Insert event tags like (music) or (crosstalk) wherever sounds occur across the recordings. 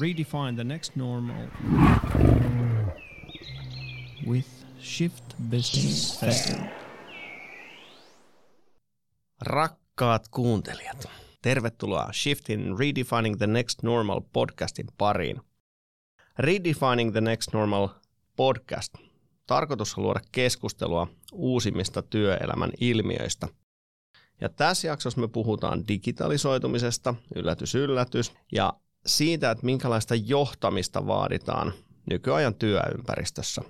redefine the next normal with Shift Business Festival. Rakkaat kuuntelijat, tervetuloa Shiftin Redefining the Next Normal podcastin pariin. Redefining the Next Normal podcast. Tarkoitus on luoda keskustelua uusimmista työelämän ilmiöistä. Ja tässä jaksossa me puhutaan digitalisoitumisesta, yllätys yllätys, ja siitä, että minkälaista johtamista vaaditaan nykyajan työympäristössä.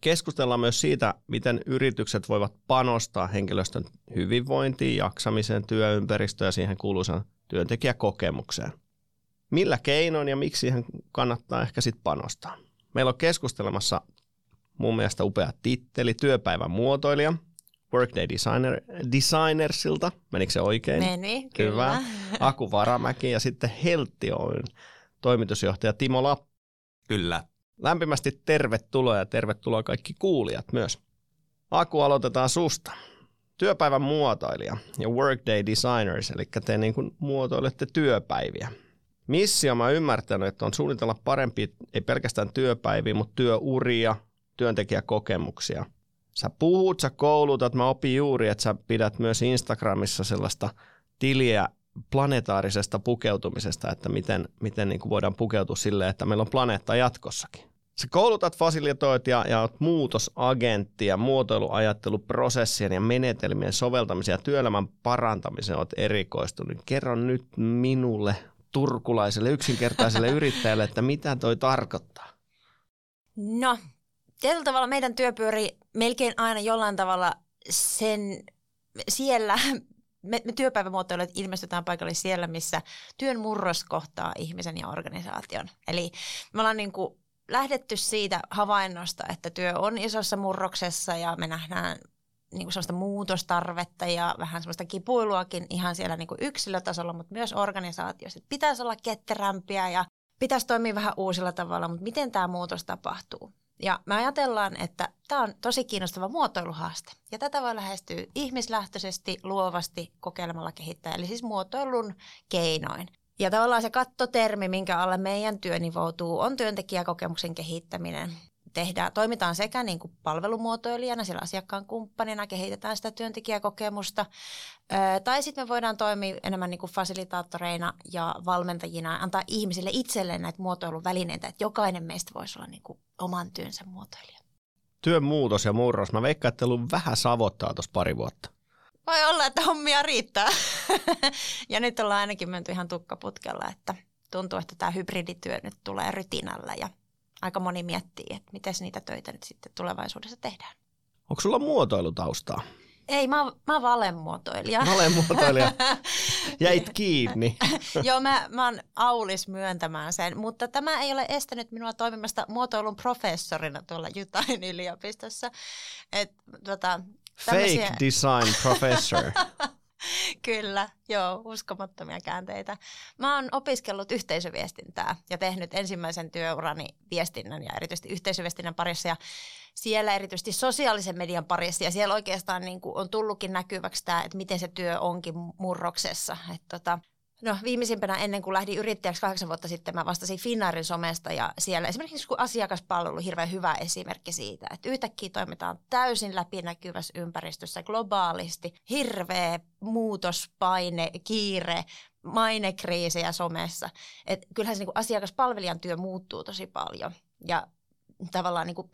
Keskustellaan myös siitä, miten yritykset voivat panostaa henkilöstön hyvinvointiin, jaksamiseen, työympäristöön ja siihen kuuluisaan työntekijäkokemukseen. Millä keinoin ja miksi siihen kannattaa ehkä sitten panostaa? Meillä on keskustelemassa mun mielestä upea titteli, työpäivän muotoilija, Workday Designer, Designersilta. Menikö se oikein? Meni, kyllä. Hyvä. Aku Varamäki ja sitten Heltti Oyn toimitusjohtaja Timo Lapp. Kyllä. Lämpimästi tervetuloa ja tervetuloa kaikki kuulijat myös. Aku, aloitetaan susta. Työpäivän muotoilija ja Workday Designers, eli te niin kuin muotoilette työpäiviä. Missio mä ymmärtänyt, että on suunnitella parempi, ei pelkästään työpäiviä, mutta työuria, työntekijäkokemuksia – sä puhut, sä koulutat, mä opin juuri, että sä pidät myös Instagramissa sellaista tiliä planetaarisesta pukeutumisesta, että miten, miten niin kuin voidaan pukeutua silleen, että meillä on planeetta jatkossakin. Sä koulutat, fasilitoit ja, ja oot muutosagentti ja muotoiluajatteluprosessien ja menetelmien soveltamisen ja työelämän parantamisen oot erikoistunut. Kerro nyt minulle, turkulaiselle, yksinkertaiselle (laughs) yrittäjälle, että mitä toi tarkoittaa? No, tietyllä tavalla meidän työ pyörii melkein aina jollain tavalla sen siellä, (laughs) me, me työpäivämuotoilijat ilmestytään paikalle siellä, missä työn murros kohtaa ihmisen ja organisaation. Eli me ollaan niin kuin lähdetty siitä havainnosta, että työ on isossa murroksessa ja me nähdään niin kuin sellaista muutostarvetta ja vähän sellaista kipuiluakin ihan siellä niin kuin yksilötasolla, mutta myös organisaatiossa. Pitäisi olla ketterämpiä ja pitäisi toimia vähän uusilla tavalla, mutta miten tämä muutos tapahtuu? Ja me ajatellaan, että tämä on tosi kiinnostava muotoiluhaaste. Ja tätä voi lähestyä ihmislähtöisesti, luovasti, kokeilemalla kehittää, eli siis muotoilun keinoin. Ja tavallaan se kattotermi, minkä alle meidän työ nivoutuu, on työntekijäkokemuksen kehittäminen tehdään, toimitaan sekä niin kuin palvelumuotoilijana, siellä asiakkaan kumppanina, kehitetään sitä työntekijäkokemusta, tai sitten me voidaan toimia enemmän niin kuin fasilitaattoreina ja valmentajina, antaa ihmisille itselleen näitä muotoiluvälineitä, että jokainen meistä voisi olla niin kuin oman työnsä muotoilija. Työn muutos ja murros, mä veikkaan, että vähän savottaa tuossa pari vuotta. Voi olla, että hommia riittää. (laughs) ja nyt ollaan ainakin menty ihan tukkaputkella, että tuntuu, että tämä hybridityö nyt tulee rytinällä ja aika moni miettii, että miten niitä töitä nyt sitten tulevaisuudessa tehdään. Onko sulla muotoilutaustaa? Ei, mä, mä oon valemuotoilija. Valemuotoilija. Jäit kiinni. (laughs) Joo, mä, mä oon aulis myöntämään sen, mutta tämä ei ole estänyt minua toimimasta muotoilun professorina tuolla Jutain yliopistossa. Et, tota, tämmöisiä... Fake design professor. (laughs) (laughs) Kyllä, joo, uskomattomia käänteitä. Mä oon opiskellut yhteisöviestintää ja tehnyt ensimmäisen työurani viestinnän ja erityisesti yhteisöviestinnän parissa ja siellä erityisesti sosiaalisen median parissa ja siellä oikeastaan niin on tullutkin näkyväksi tämä, että miten se työ onkin murroksessa. Että tota, No viimeisimpänä ennen kuin lähdin yrittäjäksi kahdeksan vuotta sitten, mä vastasin Finnairin somesta ja siellä esimerkiksi kun asiakaspalvelu hirveän hyvä esimerkki siitä, että yhtäkkiä toimitaan täysin läpinäkyvässä ympäristössä globaalisti, hirveä muutospaine, kiire, mainekriisejä somessa. Et kyllähän se niin asiakaspalvelijan työ muuttuu tosi paljon ja tavallaan niin kuin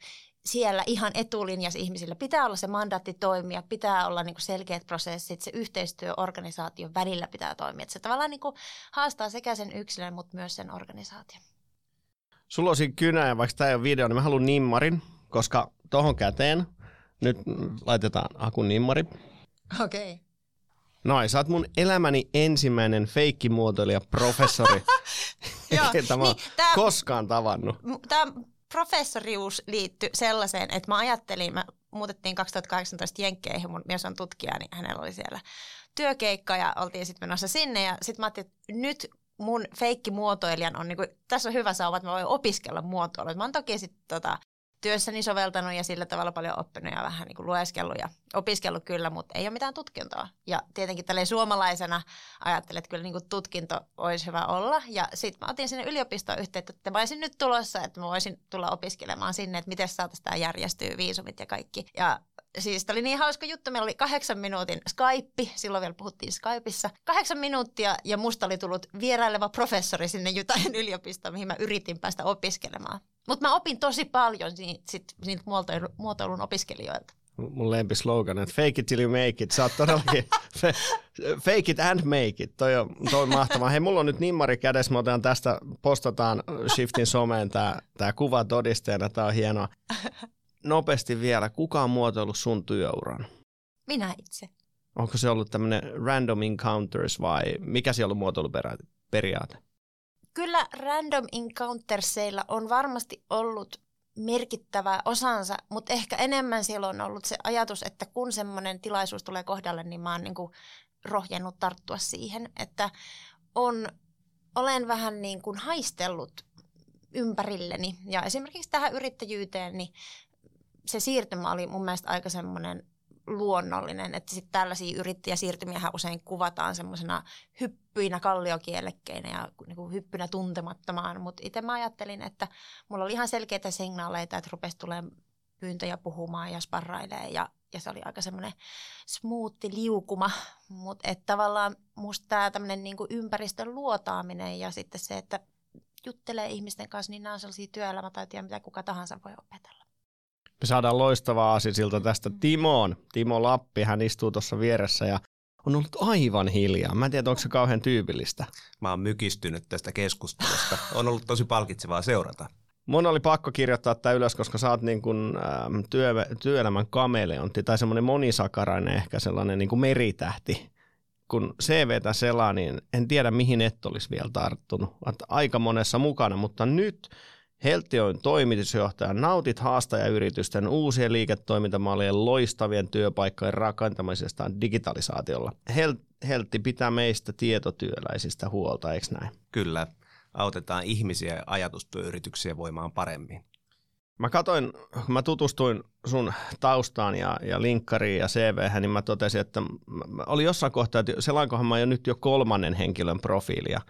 siellä ihan etulinjassa ihmisillä pitää olla se mandaatti toimia, pitää olla niin kuin selkeät prosessit, se yhteistyö organisaation välillä pitää toimia. Että se tavallaan niin kuin haastaa sekä sen yksilön, mutta myös sen organisaation. Sulla on siinä kynä, ja vaikka tämä ei ole video, niin mä haluan nimmarin, koska tohon käteen nyt laitetaan akun nimmari. Okei. Okay. Noin, sä oot mun elämäni ensimmäinen feikkimuotoilija professori, (laughs) (laughs) mä niin, tää, koskaan tavannut. Tämä professorius liittyi sellaiseen, että mä ajattelin, mä muutettiin 2018 Jenkkeihin, mun mies on tutkija, niin hänellä oli siellä työkeikka ja oltiin sitten menossa sinne ja sitten mä ajattelin, että nyt mun feikkimuotoilijan on, niinku, tässä on hyvä sauva, että mä voin opiskella muotoilua. Mä oon toki sitten tota, työssäni soveltanut ja sillä tavalla paljon oppinut ja vähän niin kuin lueskellut ja opiskellut kyllä, mutta ei ole mitään tutkintoa. Ja tietenkin tälleen suomalaisena ajattelin, että kyllä niin kuin tutkinto olisi hyvä olla. Ja sitten mä otin sinne yliopistoon yhteyttä, että mä olisin nyt tulossa, että mä voisin tulla opiskelemaan sinne, että miten saataisiin tämä järjestyä, viisumit ja kaikki. Ja siis oli niin hauska juttu. Meillä oli kahdeksan minuutin Skype, silloin vielä puhuttiin Skypeissa. Kahdeksan minuuttia ja musta oli tullut vieraileva professori sinne Jutahin yliopistoon, mihin mä yritin päästä opiskelemaan. Mutta mä opin tosi paljon siitä, sit, siitä muotoilun, muotoilun opiskelijoilta. Mun lempislogan, että fake it till you make it. Sä oot todellakin (laughs) fake it and make it. Toi on, toi on mahtavaa. Hei, mulla on nyt nimmari kädessä. Mä otan tästä, postataan Shiftin someen tää, tää kuva todisteena. Tää on hienoa (laughs) nopeasti vielä, kuka on muotoillut sun työuran? Minä itse. Onko se ollut tämmöinen random encounters vai mikä siellä on muotoiluperiaate? Kyllä random encountersilla on varmasti ollut merkittävä osansa, mutta ehkä enemmän siellä on ollut se ajatus, että kun semmoinen tilaisuus tulee kohdalle, niin mä oon niin rohjennut tarttua siihen, että on, olen vähän niin kuin haistellut ympärilleni. Ja esimerkiksi tähän yrittäjyyteen, niin se siirtymä oli mun mielestä aika semmoinen luonnollinen, että sitten tällaisia yrittäjäsiirtymiä usein kuvataan semmoisena hyppyinä kalliokielekkeinä ja niinku hyppynä tuntemattomaan, mutta itse mä ajattelin, että mulla oli ihan selkeitä signaaleita, että rupesi tulemaan pyyntöjä puhumaan ja sparrailee ja, ja se oli aika semmoinen smoothi liukuma, mutta että tavallaan musta tämä tämmöinen niinku ympäristön luotaaminen ja sitten se, että juttelee ihmisten kanssa, niin nämä on sellaisia työelämätaitoja, mitä kuka tahansa voi opetella. Me saadaan loistavaa asisilta tästä Timoon. Timo Lappi, hän istuu tuossa vieressä ja on ollut aivan hiljaa. Mä en tiedä, onko se kauhean tyypillistä. Mä oon mykistynyt tästä keskustelusta. On ollut tosi palkitsevaa seurata. Mun oli pakko kirjoittaa tämä ylös, koska sä oot niin kuin, ähm, työ, työelämän kameleontti tai semmoinen monisakarainen ehkä sellainen niin kuin meritähti. Kun CVtä selaa, niin en tiedä mihin et olisi vielä tarttunut. Oot aika monessa mukana, mutta nyt Heltti on toimitusjohtaja. Nautit haastajayritysten uusien liiketoimintamallien loistavien työpaikkojen rakentamisesta digitalisaatiolla. Heltti pitää meistä tietotyöläisistä huolta, eikö näin? Kyllä. Autetaan ihmisiä ja ajatustyöyrityksiä voimaan paremmin. Mä katoin, kun mä tutustuin sun taustaan ja, ja linkkariin ja cv niin mä totesin, että oli jossain kohtaa, että selainkohan mä jo nyt jo kolmannen henkilön profiilia.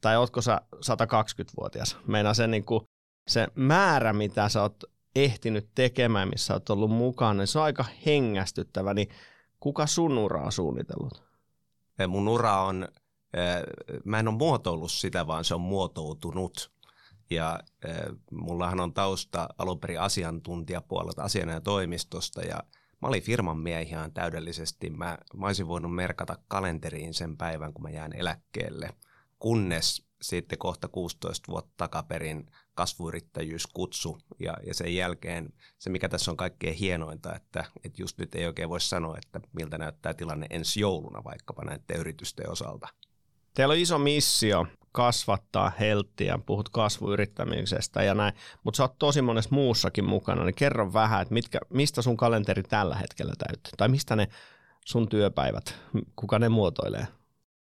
Tai ootko sä 120-vuotias? Meinaa sen niin kuin se määrä, mitä sä oot ehtinyt tekemään, missä oot ollut mukana, niin se on aika hengästyttävä. Niin kuka sun uraa on suunnitellut? Mun ura on, mä en ole muotoillut sitä, vaan se on muotoutunut. Ja mullahan on tausta alun perin asiantuntijapuolelta asianajotoimistosta ja mä olin firman miehi ihan täydellisesti. Mä, mä olisin voinut merkata kalenteriin sen päivän, kun mä jään eläkkeelle, kunnes sitten kohta 16 vuotta takaperin kasvuyrittäjyyskutsu ja, ja sen jälkeen se, mikä tässä on kaikkein hienointa, että, että just nyt ei oikein voi sanoa, että miltä näyttää tilanne ensi jouluna vaikkapa näiden yritysten osalta. Teillä on iso missio kasvattaa helttiä, puhut kasvuyrittämisestä ja näin, mutta sä oot tosi monessa muussakin mukana, niin kerro vähän, että mitkä, mistä sun kalenteri tällä hetkellä täytyy, tai mistä ne sun työpäivät, kuka ne muotoilee?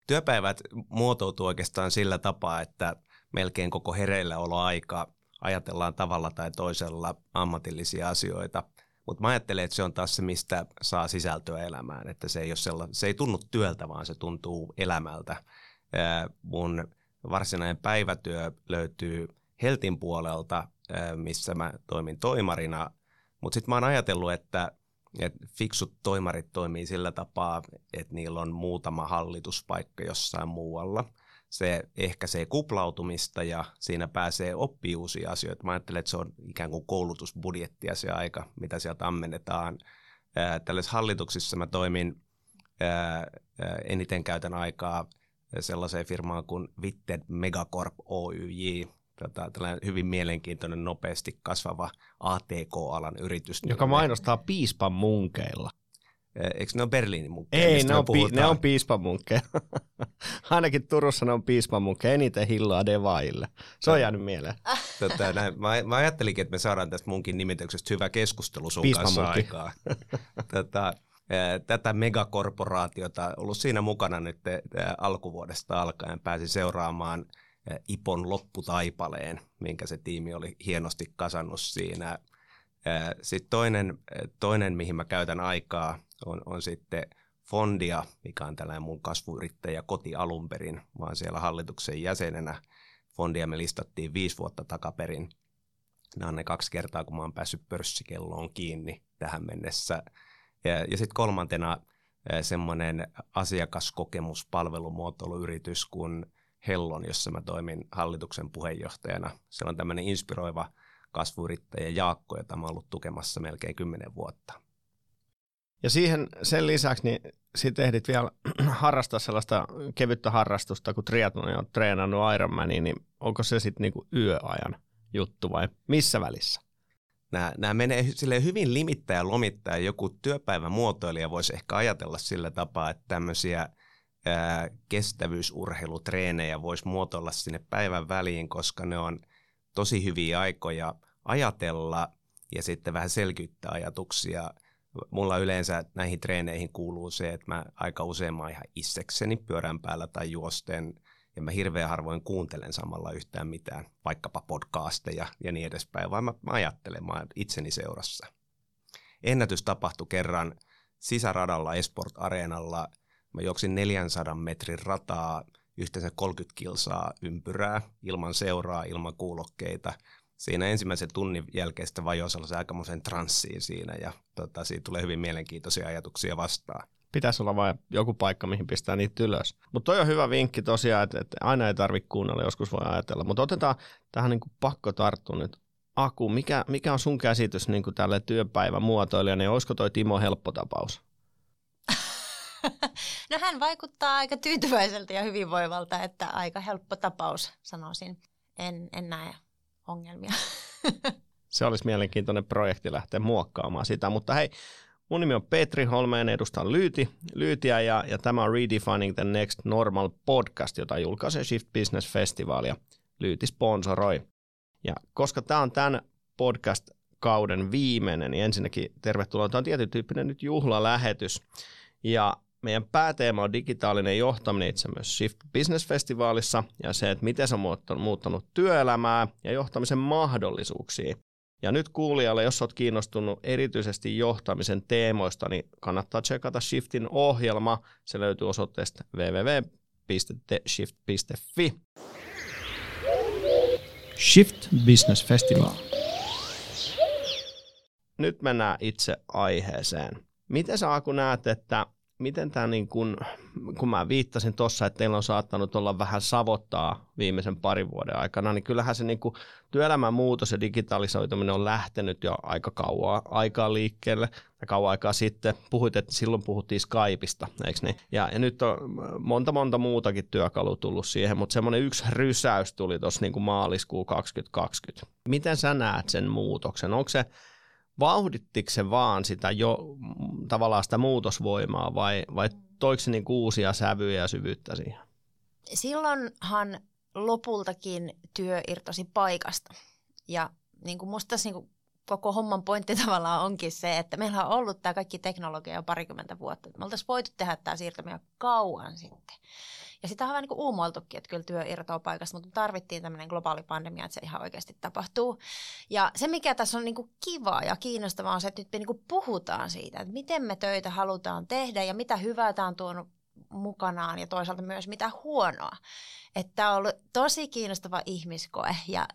Työpäivät muotoutuu oikeastaan sillä tapaa, että melkein koko hereilläoloaika ajatellaan tavalla tai toisella ammatillisia asioita. Mutta mä ajattelen, että se on taas se, mistä saa sisältöä elämään. Että se ei, ole sella, se ei tunnu työltä, vaan se tuntuu elämältä. mun varsinainen päivätyö löytyy Heltin puolelta, missä mä toimin toimarina. Mutta sitten mä oon ajatellut, että et fiksut toimarit toimii sillä tapaa, että niillä on muutama hallituspaikka jossain muualla. Se ehkäisee kuplautumista ja siinä pääsee oppii uusia asioita. Mä ajattelen, että se on ikään kuin koulutusbudjettia se aika, mitä sieltä ammennetaan. Tällaisessa hallituksissa mä toimin, eniten käytän aikaa sellaiseen firmaan kuin Vitted Megacorp Oyj, tota, tällainen hyvin mielenkiintoinen, nopeasti kasvava ATK-alan yritys. Joka mainostaa piispan munkeilla. Eikö ne ole Berliinin munkkeja? Ei, ne on, pi- ne on piispan munkkeja. (laughs) Ainakin Turussa ne on piispan munkkeja, eniten hilloa devaille. Se on jäänyt mieleen. (laughs) Tota, näin, mä, mä, ajattelinkin, että me saadaan tästä munkin nimityksestä hyvä keskustelu sun kanssa aikaa. (laughs) tota, tätä megakorporaatiota ollut siinä mukana nyt alkuvuodesta alkaen. Pääsin seuraamaan – Ipon lopputaipaleen, minkä se tiimi oli hienosti kasannut siinä. Sitten toinen, toinen, mihin mä käytän aikaa, on, on sitten Fondia, mikä on tällainen mun kasvuyrittäjä koti alun perin. Oon siellä hallituksen jäsenenä. Fondia me listattiin viisi vuotta takaperin. Nämä on ne kaksi kertaa, kun mä oon päässyt pörssikelloon kiinni tähän mennessä. Ja, ja sitten kolmantena semmoinen asiakaskokemuspalvelumuotoiluyritys kuin Hellon, jossa mä toimin hallituksen puheenjohtajana. Siellä on tämmöinen inspiroiva kasvuyrittäjä Jaakko, jota mä oon ollut tukemassa melkein kymmenen vuotta. Ja siihen sen lisäksi niin sit ehdit vielä (clears throat) harrastaa sellaista kevyttä harrastusta, kun triathlon on treenannut Ironmania, niin onko se sitten niinku yöajan juttu vai missä välissä? Nämä, nämä menee sille hyvin limittää ja lomittaa. Joku työpäivän muotoilija voisi ehkä ajatella sillä tapaa, että tämmöisiä ää, kestävyysurheilutreenejä voisi muotoilla sinne päivän väliin, koska ne on tosi hyviä aikoja ajatella ja sitten vähän selkyyttää ajatuksia – mulla yleensä näihin treeneihin kuuluu se, että mä aika usein mä ihan issekseni pyörän päällä tai juosten ja mä hirveän harvoin kuuntelen samalla yhtään mitään, vaikkapa podcasteja ja niin edespäin, vaan mä, mä ajattelen, mä itseni seurassa. Ennätys tapahtui kerran sisäradalla Esport Areenalla. Mä juoksin 400 metrin rataa, yhteensä 30 kilsaa ympyrää, ilman seuraa, ilman kuulokkeita siinä ensimmäisen tunnin jälkeen sitten vajoaa sellaisen aikamoisen transsiin siinä ja tota, siitä tulee hyvin mielenkiintoisia ajatuksia vastaan. Pitäisi olla vain joku paikka, mihin pistää niitä ylös. Mutta toi on hyvä vinkki tosiaan, että, että aina ei tarvitse kuunnella, joskus voi ajatella. Mutta otetaan tähän niin kuin pakko tarttua nyt. Aku, mikä, mikä on sun käsitys niin kuin tälle työpäivän muotoilijana ja olisiko toi Timo helppo tapaus? (laughs) no hän vaikuttaa aika tyytyväiseltä ja hyvinvoivalta, että aika helppo tapaus sanoisin. En, en näe ongelmia. (laughs) Se olisi mielenkiintoinen projekti lähteä muokkaamaan sitä, mutta hei, mun nimi on Petri Holmeen, edustan Lyyti, Lyytiä ja, ja tämä on Redefining the Next Normal podcast, jota julkaisee Shift Business Festival ja Lyyti sponsoroi. Ja koska tämä on tämän podcast-kauden viimeinen, niin ensinnäkin tervetuloa. Tämä on tietyn tyyppinen nyt juhlalähetys. Ja meidän pääteema on digitaalinen johtaminen itse myös Shift Business Festivalissa ja se, että miten se on muuttanut työelämää ja johtamisen mahdollisuuksia. Ja nyt kuulijalle, jos olet kiinnostunut erityisesti johtamisen teemoista, niin kannattaa tsekata Shiftin ohjelma. Se löytyy osoitteesta www.shift.fi. Shift Business Festival. Nyt mennään itse aiheeseen. Miten sä Aku näet, että miten tämä, niin kun, kun mä viittasin tuossa, että teillä on saattanut olla vähän savottaa viimeisen parin vuoden aikana, niin kyllähän se niin työelämän muutos ja digitalisoituminen on lähtenyt jo aika kauan aikaa liikkeelle ja kauan aikaa sitten. Puhuit, että silloin puhuttiin Skypeista, eikö niin? Ja, ja nyt on monta monta muutakin työkalua tullut siihen, mutta semmoinen yksi rysäys tuli tuossa niin maaliskuun 2020. Miten sä näet sen muutoksen? Onko se vauhdittiko se vaan sitä jo tavallaan sitä muutosvoimaa vai, vai toiko se niin uusia sävyjä ja syvyyttä siihen? Silloinhan lopultakin työ irtosi paikasta. Ja niin kuin musta tässä niin kuin koko homman pointti (laughs) tavallaan onkin se, että meillä on ollut tämä kaikki teknologia jo parikymmentä vuotta. Me oltaisiin voitu tehdä tämä siirtymä kauan sitten. Ja sitä on vähän niin kuin uumoiltukin, että kyllä työ irtoaa paikasta, mutta tarvittiin tämmöinen globaali pandemia, että se ihan oikeasti tapahtuu. Ja se, mikä tässä on niin kuin kivaa ja kiinnostavaa, on se, että nyt me niin kuin puhutaan siitä, että miten me töitä halutaan tehdä ja mitä hyvää tämä on tuonut mukanaan ja toisaalta myös mitä huonoa. Että tämä on ollut tosi kiinnostava ihmiskoe ja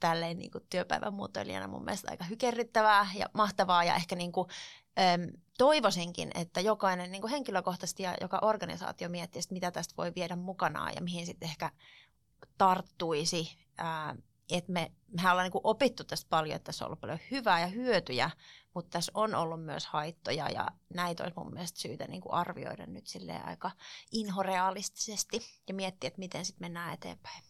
tälleen niin kuin työpäivän muotoilijana mun mielestä aika hykerryttävää ja mahtavaa ja ehkä niin kuin, äm, toivoisinkin, että jokainen niin kuin henkilökohtaisesti ja joka organisaatio miettii, että mitä tästä voi viedä mukanaan ja mihin sitten ehkä tarttuisi. Ää, että me, mehän ollaan niin opittu tästä paljon, että tässä on ollut paljon hyvää ja hyötyjä, mutta tässä on ollut myös haittoja ja näitä olisi mun mielestä syytä niin kuin arvioida nyt aika inhorealistisesti ja miettiä, että miten sitten mennään eteenpäin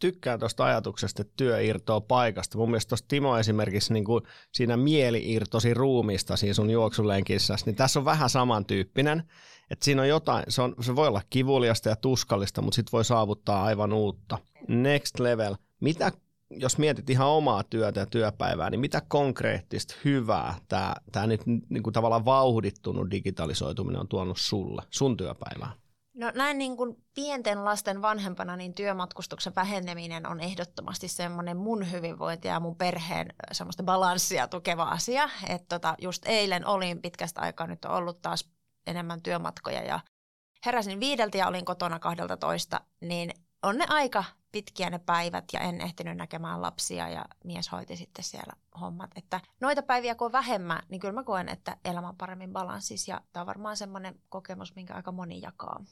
tykkään tuosta ajatuksesta, että työ irtoaa paikasta. Mun mielestä tuossa Timo esimerkiksi niin kuin siinä mieli irtosi ruumista siinä sun juoksulenkissä, niin tässä on vähän samantyyppinen. Että siinä on jotain, se, on, se voi olla kivuliasta ja tuskallista, mutta sitten voi saavuttaa aivan uutta. Next level. Mitä, jos mietit ihan omaa työtä ja työpäivää, niin mitä konkreettista hyvää tämä, nyt niin kuin tavallaan vauhdittunut digitalisoituminen on tuonut sulle, sun työpäivään? No näin niin kuin pienten lasten vanhempana, niin työmatkustuksen väheneminen on ehdottomasti semmoinen mun hyvinvointi ja mun perheen semmoista balanssia tukeva asia. Että tota, just eilen olin pitkästä aikaa, nyt on ollut taas enemmän työmatkoja ja heräsin viideltä ja olin kotona kahdelta toista, niin on ne aika pitkiä ne päivät ja en ehtinyt näkemään lapsia ja mies hoiti sitten siellä hommat. Että noita päiviä kun on vähemmän, niin kyllä mä koen, että elämä on paremmin balanssissa ja tämä on varmaan semmoinen kokemus, minkä aika moni jakaa.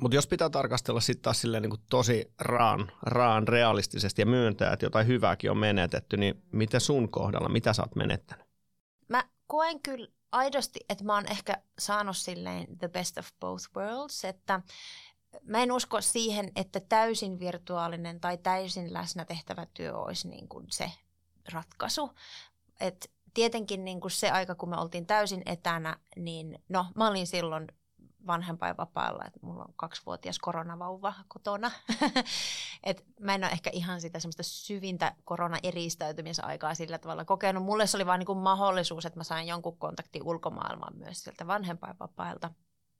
Mutta jos pitää tarkastella sitten taas silleen niin tosi raan, raan realistisesti ja myöntää, että jotain hyvääkin on menetetty, niin miten sun kohdalla, mitä sä oot menettänyt? Mä koen kyllä aidosti, että mä oon ehkä saanut silleen the best of both worlds, että mä en usko siihen, että täysin virtuaalinen tai täysin läsnä tehtävä työ olisi niin kuin se ratkaisu. Et tietenkin niin kuin se aika, kun me oltiin täysin etänä, niin no mä olin silloin vanhempainvapaalla, että mulla on kaksivuotias koronavauva kotona. (laughs) et mä en ole ehkä ihan sitä semmoista syvintä korona-eristäytymisaikaa sillä tavalla kokenut. Mulle se oli vaan niin mahdollisuus, että mä sain jonkun kontakti ulkomaailmaan myös sieltä vanhempainvapailta.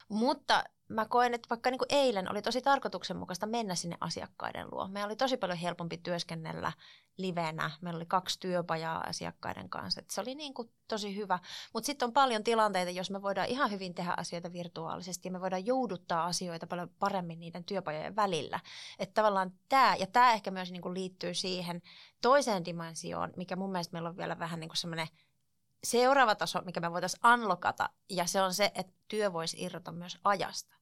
Mutta mä koen, että vaikka niin kuin eilen oli tosi tarkoituksenmukaista mennä sinne asiakkaiden luo. Meillä oli tosi paljon helpompi työskennellä livenä. Meillä oli kaksi työpajaa asiakkaiden kanssa. Et se oli niin kuin tosi hyvä. Mutta sitten on paljon tilanteita, jos me voidaan ihan hyvin tehdä asioita virtuaalisesti ja me voidaan jouduttaa asioita paljon paremmin niiden työpajojen välillä. Että tavallaan tämä, ja tämä ehkä myös niin kuin liittyy siihen toiseen dimensioon, mikä mun mielestä meillä on vielä vähän niin kuin semmoinen seuraava taso, mikä me voitaisiin unlockata, ja se on se, että työ voisi irrota myös ajasta.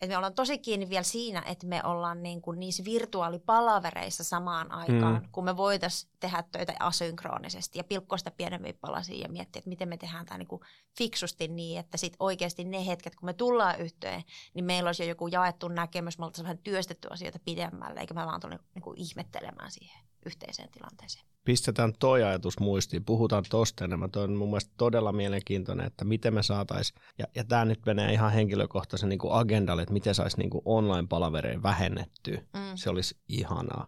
Et me ollaan tosi kiinni vielä siinä, että me ollaan niin kuin niissä virtuaalipalavereissa samaan aikaan, mm. kun me voitaisiin tehdä töitä asynkronisesti ja pilkkoa sitä pienempiä palasia ja miettiä, että miten me tehdään tämä niin kuin fiksusti niin, että sitten oikeasti ne hetket, kun me tullaan yhteen, niin meillä olisi jo joku jaettu näkemys, me oltaisiin vähän työstetty asioita pidemmälle, eikä me vaan tule niin kuin ihmettelemään siihen yhteiseen tilanteeseen pistetään toi ajatus muistiin, puhutaan tosta enemmän. Toi on mun mielestä todella mielenkiintoinen, että miten me saataisiin, ja, ja tämä nyt menee ihan henkilökohtaisen niin kuin agendalle, että miten saisi niin online-palavereja vähennettyä. Mm. Se olisi ihanaa.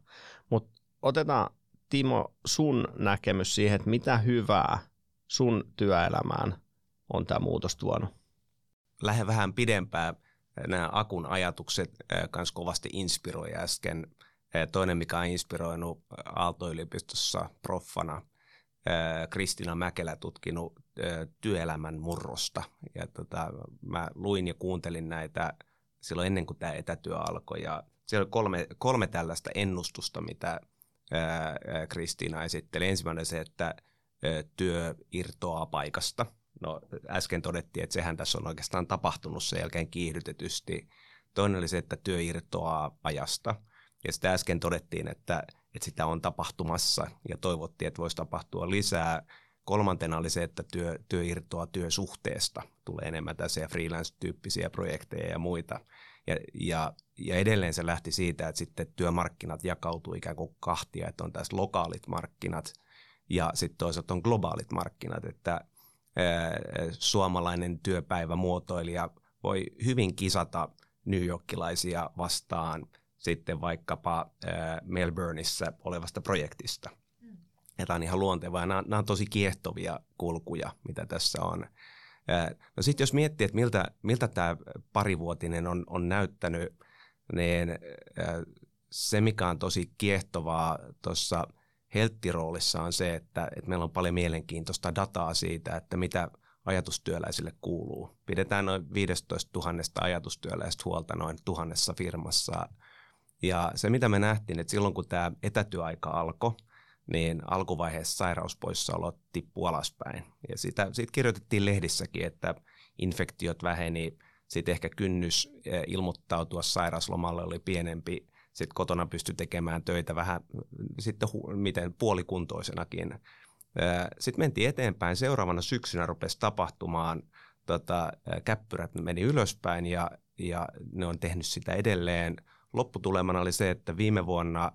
Mutta otetaan Timo sun näkemys siihen, että mitä hyvää sun työelämään on tämä muutos tuonut? Lähde vähän pidempään. Nämä Akun ajatukset kanssa kovasti inspiroi äsken – Toinen, mikä on inspiroinut Aalto-yliopistossa proffana, Kristina Mäkelä tutkinut työelämän murrosta. Ja tota, mä luin ja kuuntelin näitä silloin ennen kuin tämä etätyö alkoi. Ja siellä oli kolme, kolme tällaista ennustusta, mitä Kristiina esitteli. Ensimmäinen se, että työ irtoaa paikasta. No äsken todettiin, että sehän tässä on oikeastaan tapahtunut sen jälkeen kiihdytetysti. Toinen oli se, että työ irtoaa ajasta – ja sitä äsken todettiin, että, että sitä on tapahtumassa ja toivottiin, että voisi tapahtua lisää. Kolmantena oli se, että työ, työ irtoaa työsuhteesta. Tulee enemmän tässä freelance-tyyppisiä projekteja ja muita. Ja, ja, ja edelleen se lähti siitä, että sitten työmarkkinat jakautuu ikään kuin kahtia, että on tässä lokaalit markkinat ja sitten toisaalta on globaalit markkinat, että ää, suomalainen työpäivämuotoilija voi hyvin kisata New Yorkilaisia vastaan – sitten vaikkapa Melbourneissa olevasta projektista. Mm. Ja tämä on ihan luontevaa. Nämä, nämä on tosi kiehtovia kulkuja, mitä tässä on. No sitten jos miettii, että miltä, miltä tämä parivuotinen on, on näyttänyt, niin se mikä on tosi kiehtovaa tuossa helttiroolissa on se, että, että meillä on paljon mielenkiintoista dataa siitä, että mitä ajatustyöläisille kuuluu. Pidetään noin 15 000 ajatustyöläistä huolta noin tuhannessa firmassa ja se, mitä me nähtiin, että silloin kun tämä etätyöaika alkoi, niin alkuvaiheessa sairauspoissaolot tippui alaspäin. Ja sitä, siitä kirjoitettiin lehdissäkin, että infektiot väheni, sitten ehkä kynnys e, ilmoittautua sairauslomalle oli pienempi, sitten kotona pystyi tekemään töitä vähän sitten hu- miten puolikuntoisenakin. E, sitten mentiin eteenpäin. Seuraavana syksynä rupesi tapahtumaan, tota, e, käppyrät meni ylöspäin ja, ja ne on tehnyt sitä edelleen – lopputulemana oli se, että viime vuonna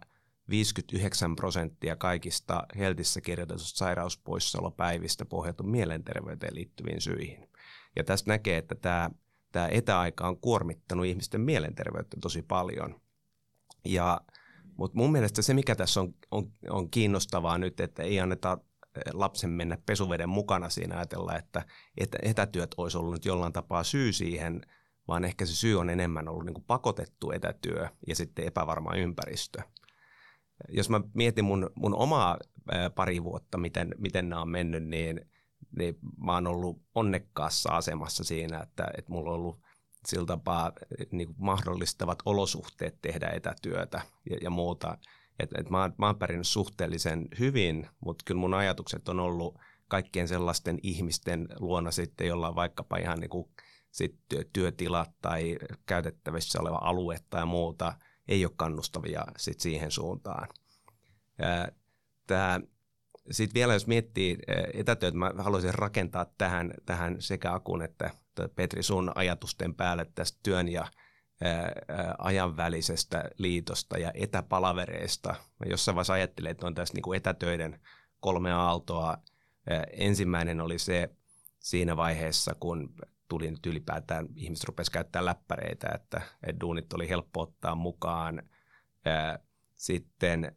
59 prosenttia kaikista Heltissä kirjoitetusta sairauspoissaolopäivistä pohjautui mielenterveyteen liittyviin syihin. Ja tästä näkee, että tämä, tämä etäaika on kuormittanut ihmisten mielenterveyttä tosi paljon. Ja, mutta mun mielestä se, mikä tässä on, on, on kiinnostavaa nyt, että ei anneta eh, lapsen mennä pesuveden mukana siinä ajatella, että etätyöt olisi ollut nyt jollain tapaa syy siihen – vaan ehkä se syy on enemmän ollut niin kuin pakotettu etätyö ja sitten epävarma ympäristö. Jos mä mietin mun, mun omaa pari vuotta, miten, miten nämä on mennyt, niin, niin mä oon ollut onnekkaassa asemassa siinä, että, että mulla on ollut sillä tapaa niin kuin mahdollistavat olosuhteet tehdä etätyötä ja, ja muuta. Et, et mä, oon, mä oon pärjännyt suhteellisen hyvin, mutta kyllä mun ajatukset on ollut kaikkien sellaisten ihmisten luona sitten, jolla on vaikkapa ihan niin kuin sit työtilat tai käytettävissä oleva alue tai muuta, ei ole kannustavia sit siihen suuntaan. Sitten vielä jos miettii etätyötä, mä haluaisin rakentaa tähän, tähän sekä Akun että Petri sun ajatusten päälle tästä työn ja ajan välisestä liitosta ja etäpalavereista. Mä jossain vaiheessa ajattelin, että on tässä niin kuin etätöiden kolme aaltoa. Ensimmäinen oli se siinä vaiheessa, kun tuli nyt ylipäätään, ihmiset rupesivat käyttämään läppäreitä, että, että duunit oli helppo ottaa mukaan. Sitten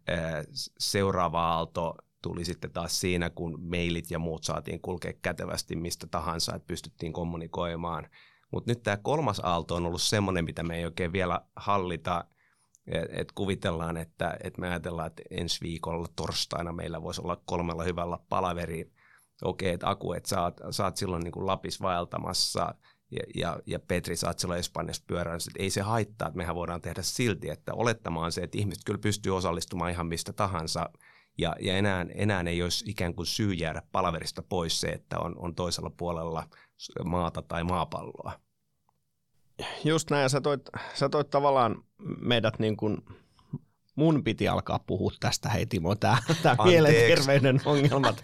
seuraava aalto tuli sitten taas siinä, kun mailit ja muut saatiin kulkea kätevästi mistä tahansa, että pystyttiin kommunikoimaan. Mutta nyt tämä kolmas aalto on ollut semmoinen, mitä me ei oikein vielä hallita. että et kuvitellaan, että et me ajatellaan, että ensi viikolla torstaina meillä voisi olla kolmella hyvällä palaveri. Okei, että Aku, että sä, oot, sä oot silloin niin kuin Lapis vaeltamassa ja, ja, ja Petri, sä oot silloin Espanjassa pyöräilyssä. Ei se haittaa, että mehän voidaan tehdä silti, että olettamaan se, että ihmiset kyllä pystyy osallistumaan ihan mistä tahansa – ja, ja enää, enää ei olisi ikään kuin syy jäädä palaverista pois se, että on, on toisella puolella maata tai maapalloa. Just näin, sä toit, sä toit tavallaan meidät niin kuin, mun piti alkaa puhua tästä hei Timo, tämä mielenterveyden ongelmat,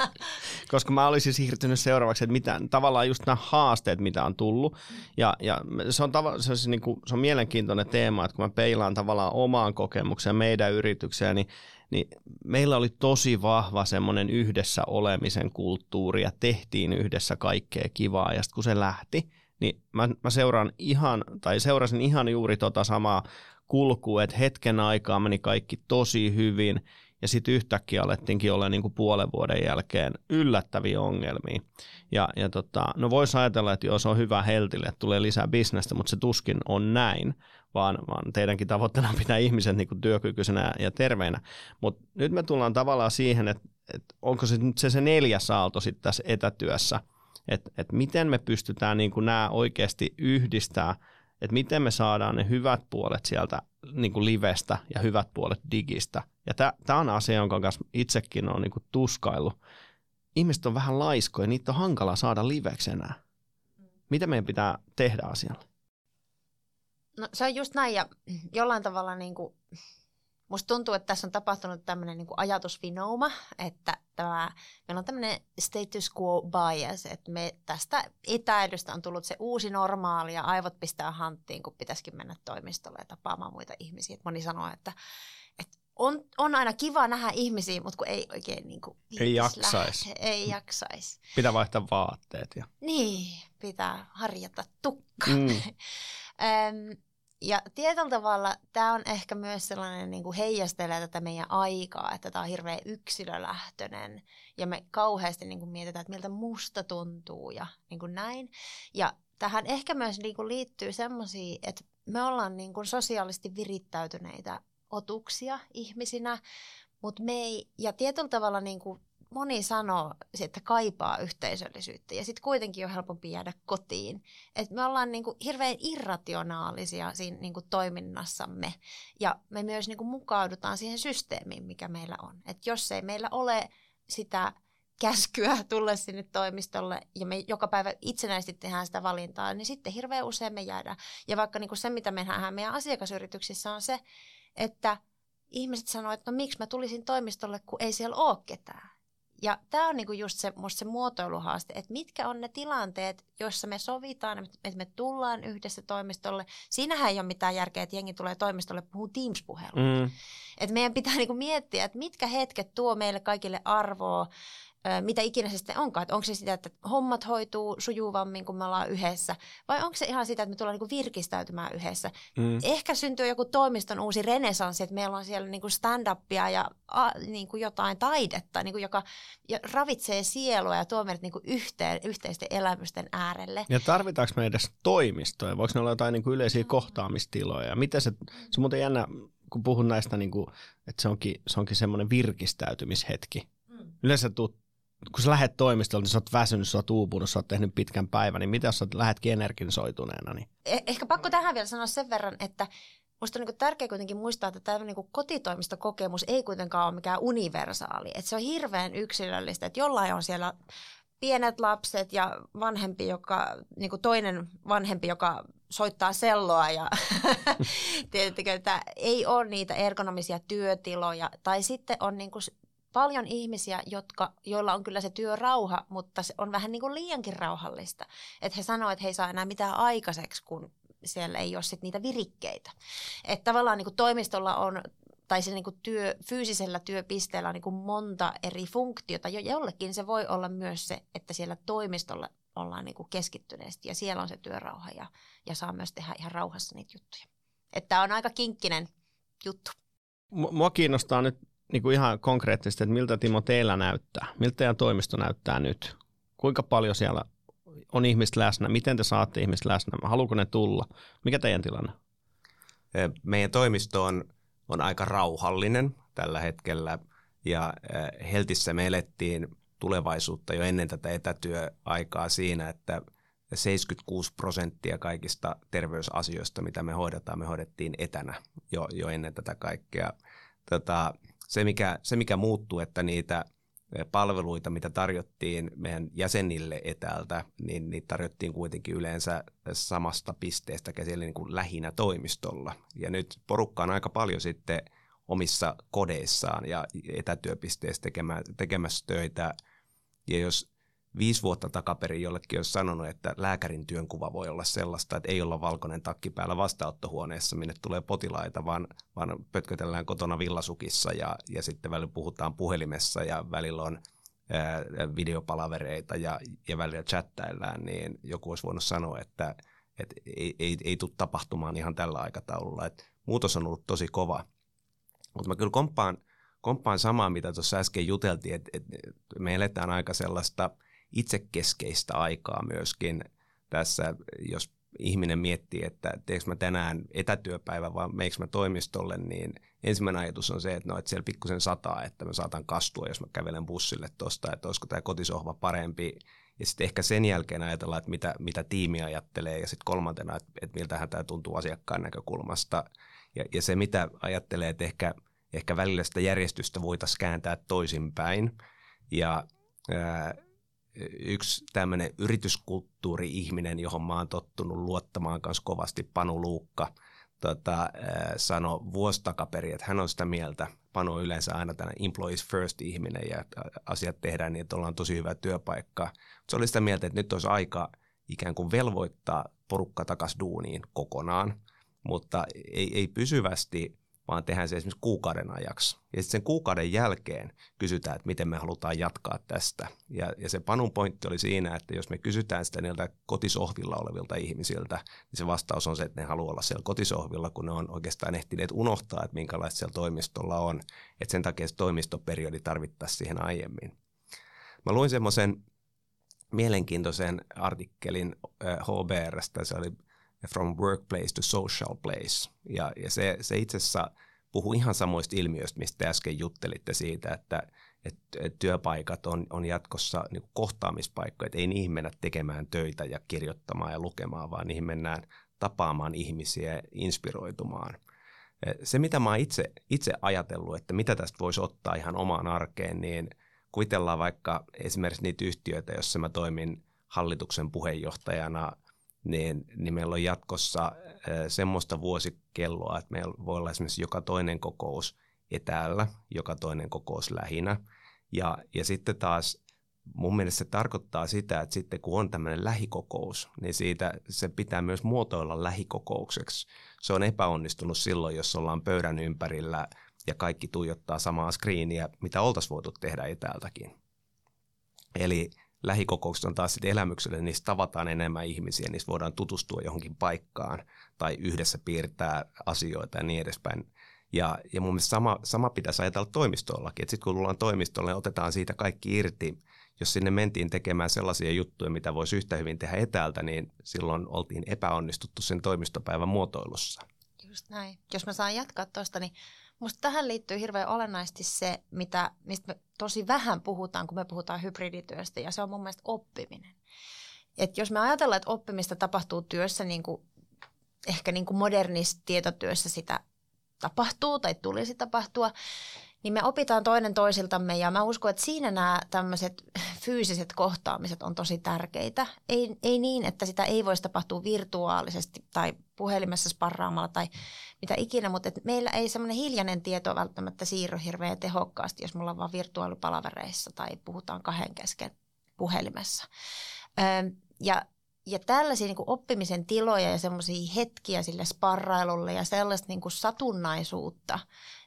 koska mä olisin siirtynyt seuraavaksi, että mitä, tavallaan just nämä haasteet, mitä on tullut, ja, ja se, on tava, se, on, niin kuin, se on mielenkiintoinen teema, että kun mä peilaan tavallaan omaan kokemukseen meidän yritykseen, niin niin meillä oli tosi vahva semmoinen yhdessä olemisen kulttuuri ja tehtiin yhdessä kaikkea kivaa. Ja sitten kun se lähti, niin mä, mä seuraan ihan, tai seurasin ihan juuri tota samaa kulkua, että hetken aikaa meni kaikki tosi hyvin ja sitten yhtäkkiä alettiinkin olla niin kuin puolen vuoden jälkeen yllättäviä ongelmia. Ja, ja tota, no voisi ajatella, että joo, se on hyvä heltille, että tulee lisää bisnestä, mutta se tuskin on näin, vaan, vaan teidänkin tavoitteena on pitää ihmiset niin kuin työkykyisenä ja terveinä. Mutta nyt me tullaan tavallaan siihen, että, että onko se nyt se, se neljäs aalto sitten tässä etätyössä, että, että miten me pystytään niin kuin nämä oikeasti yhdistää, että miten me saadaan ne hyvät puolet sieltä niin kuin livestä ja hyvät puolet digistä. Ja tämä on asia, jonka kanssa itsekin on niin tuskaillut. Ihmiset on vähän laiskoja, niitä on hankala saada liveksi enää. Mitä meidän pitää tehdä asialle? No se on just näin ja jollain tavalla niin kuin, musta tuntuu, että tässä on tapahtunut tämmöinen niin ajatusvinouma, että tämä, meillä on tämmöinen status quo bias, että me tästä etäilystä on tullut se uusi normaali ja aivot pistää hanttiin, kun pitäisikin mennä toimistolle ja tapaamaan muita ihmisiä. Moni sanoo, että, että on, on aina kiva nähdä ihmisiä, mutta kun ei oikein niin kuin Ei jaksaisi. Ei jaksaisi. Pitää vaihtaa vaatteet. Ja... Niin, pitää harjata tukka. Mm. (laughs) ja tietyllä tavalla tämä on ehkä myös sellainen niin kuin heijastelee tätä meidän aikaa, että tämä on hirveän yksilölähtöinen ja me kauheasti niin kuin mietitään, että miltä musta tuntuu ja niin kuin näin. Ja tähän ehkä myös niin kuin liittyy semmoisia, että me ollaan niin kuin sosiaalisesti virittäytyneitä otuksia ihmisinä, mutta me ei, ja tietyllä tavalla niin kuin moni sanoo, että kaipaa yhteisöllisyyttä ja sitten kuitenkin on helpompi jäädä kotiin. Et me ollaan niinku hirveän irrationaalisia siinä niinku toiminnassamme ja me myös niinku mukaudutaan siihen systeemiin, mikä meillä on. Et jos ei meillä ole sitä käskyä (laughs) tulla sinne toimistolle ja me joka päivä itsenäisesti tehdään sitä valintaa, niin sitten hirveän usein me jäädään. Ja vaikka niinku se, mitä me nähdään meidän asiakasyrityksissä on se, että ihmiset sanoo, että no miksi mä tulisin toimistolle, kun ei siellä ole ketään. Ja tämä on niinku just se, musta se muotoiluhaaste, että mitkä on ne tilanteet, joissa me sovitaan, että me tullaan yhdessä toimistolle. Siinähän ei ole mitään järkeä, että jengi tulee toimistolle puhuu Teams-puhelua. Mm. Et meidän pitää niinku miettiä, että mitkä hetket tuo meille kaikille arvoa, mitä ikinä se sitten onkaan. Että onko se sitä, että hommat hoituu sujuvammin, kun me ollaan yhdessä, vai onko se ihan sitä, että me tullaan niin virkistäytymään yhdessä. Mm. Ehkä syntyy joku toimiston uusi renesanssi, että meillä on siellä niin kuin stand-upia ja a, niin kuin jotain taidetta, niin kuin joka ravitsee sielua ja tuo meidät niin kuin yhteen, yhteisten elämysten äärelle. Ja tarvitaanko me edes toimistoja? Voiko ne olla jotain niin kuin yleisiä mm. kohtaamistiloja? Miten se, se on muuten jännä, kun puhun näistä, niin kuin, että se onkin, se onkin semmoinen virkistäytymishetki. Mm. Yleensä tuut kun sä lähdet toimistolta, niin sä oot väsynyt, sä oot uupunut, sä oot tehnyt pitkän päivän, niin mitä jos sä lähdetkin energisoituneena? Niin? Eh- ehkä pakko tähän vielä sanoa sen verran, että Minusta on niin tärkeää kuitenkin muistaa, että tämä niin kotitoimistokokemus ei kuitenkaan ole mikään universaali. Että se on hirveän yksilöllistä, että jollain on siellä pienet lapset ja vanhempi, joka, niin toinen vanhempi, joka soittaa selloa ja (laughs) tiedättekö, että ei ole niitä ergonomisia työtiloja. Tai sitten on niin paljon ihmisiä, jotka, joilla on kyllä se työrauha, mutta se on vähän niin kuin liiankin rauhallista. Että he sanoo, että he ei saa enää mitään aikaiseksi, kun siellä ei ole sit niitä virikkeitä. Että tavallaan niin kuin toimistolla on tai se niin työ, fyysisellä työpisteellä on niin monta eri funktiota. Jo, jollekin se voi olla myös se, että siellä toimistolla ollaan niin keskittyneesti ja siellä on se työrauha ja, ja saa myös tehdä ihan rauhassa niitä juttuja. Että on aika kinkkinen juttu. Mua kiinnostaa nyt niin kuin ihan konkreettisesti, että miltä Timo teillä näyttää? Miltä teidän toimisto näyttää nyt? Kuinka paljon siellä on ihmiset läsnä? Miten te saatte ihmiset läsnä? Haluuko ne tulla? Mikä teidän tilanne? Meidän toimisto on, on aika rauhallinen tällä hetkellä ja Heltissä me elettiin tulevaisuutta jo ennen tätä etätyöaikaa siinä, että 76 prosenttia kaikista terveysasioista, mitä me hoidetaan, me hoidettiin etänä jo, jo ennen tätä kaikkea. Tota, se, mikä, se, mikä muuttuu, että niitä palveluita, mitä tarjottiin meidän jäsenille etäältä, niin niitä tarjottiin kuitenkin yleensä samasta pisteestä käsillä niin kuin toimistolla. Ja nyt porukka on aika paljon sitten omissa kodeissaan ja etätyöpisteissä tekemässä töitä. Ja jos viisi vuotta takaperin jollekin olisi sanonut, että lääkärin työnkuva voi olla sellaista, että ei olla valkoinen takki päällä vastaanottohuoneessa, minne tulee potilaita, vaan, vaan pötkötellään kotona villasukissa ja, ja sitten välillä puhutaan puhelimessa ja välillä on ää, videopalavereita ja, ja välillä chattaillaan, niin joku olisi voinut sanoa, että, että ei, ei, ei tule tapahtumaan ihan tällä aikataululla. että muutos on ollut tosi kova. Mutta mä kyllä komppaan, komppaan samaa, mitä tuossa äsken juteltiin, että, että me eletään aika sellaista – itsekeskeistä aikaa myöskin tässä, jos ihminen miettii, että teekö mä tänään etätyöpäivä vai meikö mä toimistolle, niin ensimmäinen ajatus on se, että no, että siellä pikkusen sataa, että mä saatan kastua, jos mä kävelen bussille tuosta, että olisiko tämä kotisohva parempi. Ja sitten ehkä sen jälkeen ajatellaan, että mitä, mitä tiimi ajattelee ja sitten kolmantena, että, että miltähän tämä tuntuu asiakkaan näkökulmasta. Ja, ja se, mitä ajattelee, että ehkä, ehkä välillä sitä järjestystä voitaisiin kääntää toisinpäin. Ja ää, yksi tämmöinen yrityskulttuuri-ihminen, johon mä oon tottunut luottamaan kanssa kovasti, Panu Luukka, tota, sanoi vuosi että hän on sitä mieltä, Panu on yleensä aina tämmöinen employees first ihminen ja asiat tehdään niin, että ollaan tosi hyvä työpaikka. Se oli sitä mieltä, että nyt olisi aika ikään kuin velvoittaa porukka takaisin duuniin kokonaan, mutta ei, ei pysyvästi vaan tehdään se esimerkiksi kuukauden ajaksi. Ja sitten sen kuukauden jälkeen kysytään, että miten me halutaan jatkaa tästä. Ja, ja se Panun pointti oli siinä, että jos me kysytään sitä niiltä kotisohvilla olevilta ihmisiltä, niin se vastaus on se, että ne haluaa olla siellä kotisohvilla, kun ne on oikeastaan ehtineet unohtaa, että minkälaista siellä toimistolla on. Että sen takia se toimistoperiodi tarvittaisiin siihen aiemmin. Mä luin semmoisen mielenkiintoisen artikkelin HBRstä, se oli – from workplace to social place. Ja, ja se, se itse asiassa puhuu ihan samoista ilmiöistä, mistä äsken juttelitte siitä, että, että työpaikat on, on jatkossa niin kohtaamispaikkoja, että ei niihin mennä tekemään töitä ja kirjoittamaan ja lukemaan, vaan niihin mennään tapaamaan ihmisiä ja inspiroitumaan. Se, mitä mä itse, itse ajatellut, että mitä tästä voisi ottaa ihan omaan arkeen, niin kuvitellaan vaikka esimerkiksi niitä yhtiöitä, joissa mä toimin hallituksen puheenjohtajana niin, niin meillä on jatkossa semmoista vuosikelloa, että meillä voi olla esimerkiksi joka toinen kokous etäällä, joka toinen kokous lähinnä. Ja, ja sitten taas mun mielestä se tarkoittaa sitä, että sitten kun on tämmöinen lähikokous, niin siitä se pitää myös muotoilla lähikokoukseksi. Se on epäonnistunut silloin, jos ollaan pöydän ympärillä ja kaikki tuijottaa samaa screeniä, mitä oltaisiin voitu tehdä etäältäkin. Eli lähikokoukset on taas sitten elämykselle, niin niissä tavataan enemmän ihmisiä, niissä voidaan tutustua johonkin paikkaan tai yhdessä piirtää asioita ja niin edespäin. Ja, ja mun mielestä sama, sama pitäisi ajatella toimistollakin, että sitten kun tullaan toimistolle, niin otetaan siitä kaikki irti. Jos sinne mentiin tekemään sellaisia juttuja, mitä voisi yhtä hyvin tehdä etäältä, niin silloin oltiin epäonnistuttu sen toimistopäivän muotoilussa. Just näin. Jos mä saan jatkaa tuosta, niin musta tähän liittyy hirveän olennaisesti se, mitä, mistä me tosi vähän puhutaan, kun me puhutaan hybridityöstä, ja se on mun mielestä oppiminen. Et jos me ajatellaan, että oppimista tapahtuu työssä, niin kuin, ehkä niin kuin modernissa tietotyössä sitä tapahtuu tai tulisi tapahtua, niin me opitaan toinen toisiltamme ja mä uskon, että siinä nämä tämmöiset (laughs) fyysiset kohtaamiset on tosi tärkeitä. Ei, ei niin, että sitä ei voisi tapahtua virtuaalisesti tai puhelimessa sparraamalla tai mitä ikinä, mutta että meillä ei semmoinen hiljainen tieto välttämättä siirry hirveän tehokkaasti, jos mulla on vaan virtuaalipalavereissa tai puhutaan kahden kesken puhelimessa. Öö, ja ja tällaisia niin oppimisen tiloja ja semmoisia hetkiä sille sparrailulle ja sellaista niin satunnaisuutta,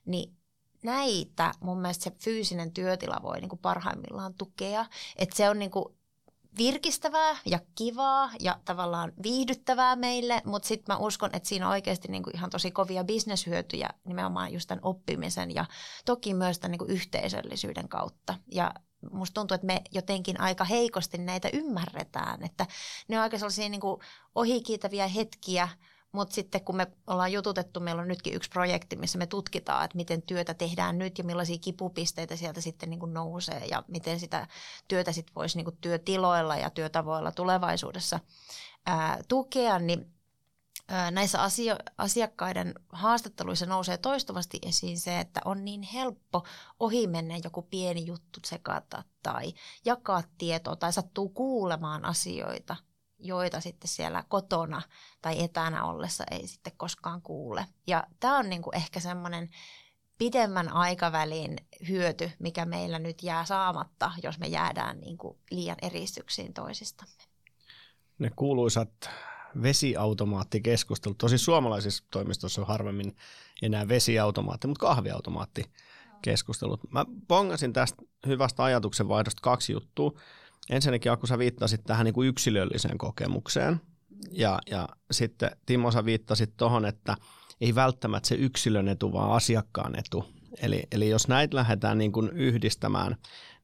niin näitä mun mielestä se fyysinen työtila voi niin kuin parhaimmillaan tukea. Että se on niin kuin virkistävää ja kivaa ja tavallaan viihdyttävää meille, mutta sitten mä uskon, että siinä on oikeasti niin kuin ihan tosi kovia bisneshyötyjä nimenomaan just tämän oppimisen ja toki myös tämän niin kuin yhteisöllisyyden kautta. Ja musta tuntuu, että me jotenkin aika heikosti näitä ymmärretään, että ne on aika sellaisia niin kuin ohikiitäviä hetkiä, mutta sitten kun me ollaan jututettu, meillä on nytkin yksi projekti, missä me tutkitaan, että miten työtä tehdään nyt ja millaisia kipupisteitä sieltä sitten niin kuin nousee ja miten sitä työtä sitten voisi niin kuin työtiloilla ja työtavoilla tulevaisuudessa ää, tukea, niin näissä asio- asiakkaiden haastatteluissa nousee toistuvasti esiin se, että on niin helppo ohimenne joku pieni juttu sekata tai jakaa tietoa tai sattuu kuulemaan asioita, joita sitten siellä kotona tai etänä ollessa ei sitten koskaan kuule. Ja tämä on niinku ehkä semmoinen pidemmän aikavälin hyöty, mikä meillä nyt jää saamatta, jos me jäädään niinku liian eristyksiin toisistamme. Ne kuuluisat vesiautomaattikeskustelut. Tosi suomalaisissa toimistossa on harvemmin enää vesiautomaatti, mutta kahviautomaattikeskustelut. Mä pongasin tästä hyvästä ajatuksen vaihdosta kaksi juttua. Ensinnäkin, Aku, sä viittasit tähän niin kuin yksilölliseen kokemukseen. Ja, ja sitten Timo, sä viittasit tuohon, että ei välttämättä se yksilön etu, vaan asiakkaan etu. Eli, eli jos näitä lähdetään niin kuin yhdistämään,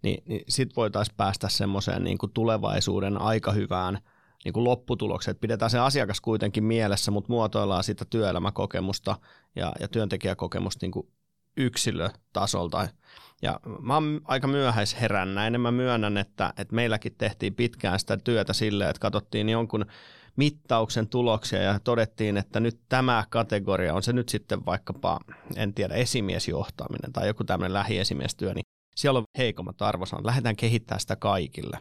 niin, niin sitten voitaisiin päästä semmoiseen niin kuin tulevaisuuden aika hyvään niin kuin lopputulokseen. Pidetään se asiakas kuitenkin mielessä, mutta muotoillaan sitä työelämäkokemusta ja, ja työntekijäkokemusta niin kuin yksilötasolta. Ja mä oon aika myöhäisherännäinen. Mä myönnän, että, että meilläkin tehtiin pitkään sitä työtä sille, että katsottiin jonkun mittauksen tuloksia ja todettiin, että nyt tämä kategoria on se nyt sitten vaikkapa, en tiedä, esimiesjohtaminen tai joku tämmöinen lähiesimiestyö, niin siellä on heikommat arvosanat. Lähdetään kehittämään sitä kaikille.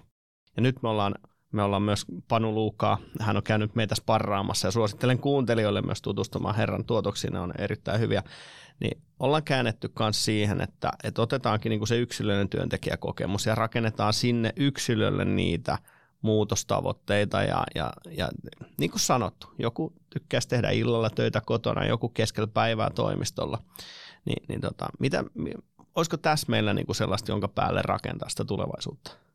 Ja nyt me ollaan me ollaan myös Panu Luukaa, hän on käynyt meitä sparraamassa ja suosittelen kuuntelijoille myös tutustumaan herran tuotoksiin, ne on erittäin hyviä. Niin ollaan käännetty myös siihen, että, että otetaankin niin kuin se yksilöllinen työntekijäkokemus ja rakennetaan sinne yksilölle niitä muutostavoitteita ja, ja, ja niin kuin sanottu, joku tykkäisi tehdä illalla töitä kotona, joku keskellä päivää toimistolla. Ni, niin tota, mitä, olisiko tässä meillä niin kuin sellaista, jonka päälle rakentaa sitä tulevaisuutta?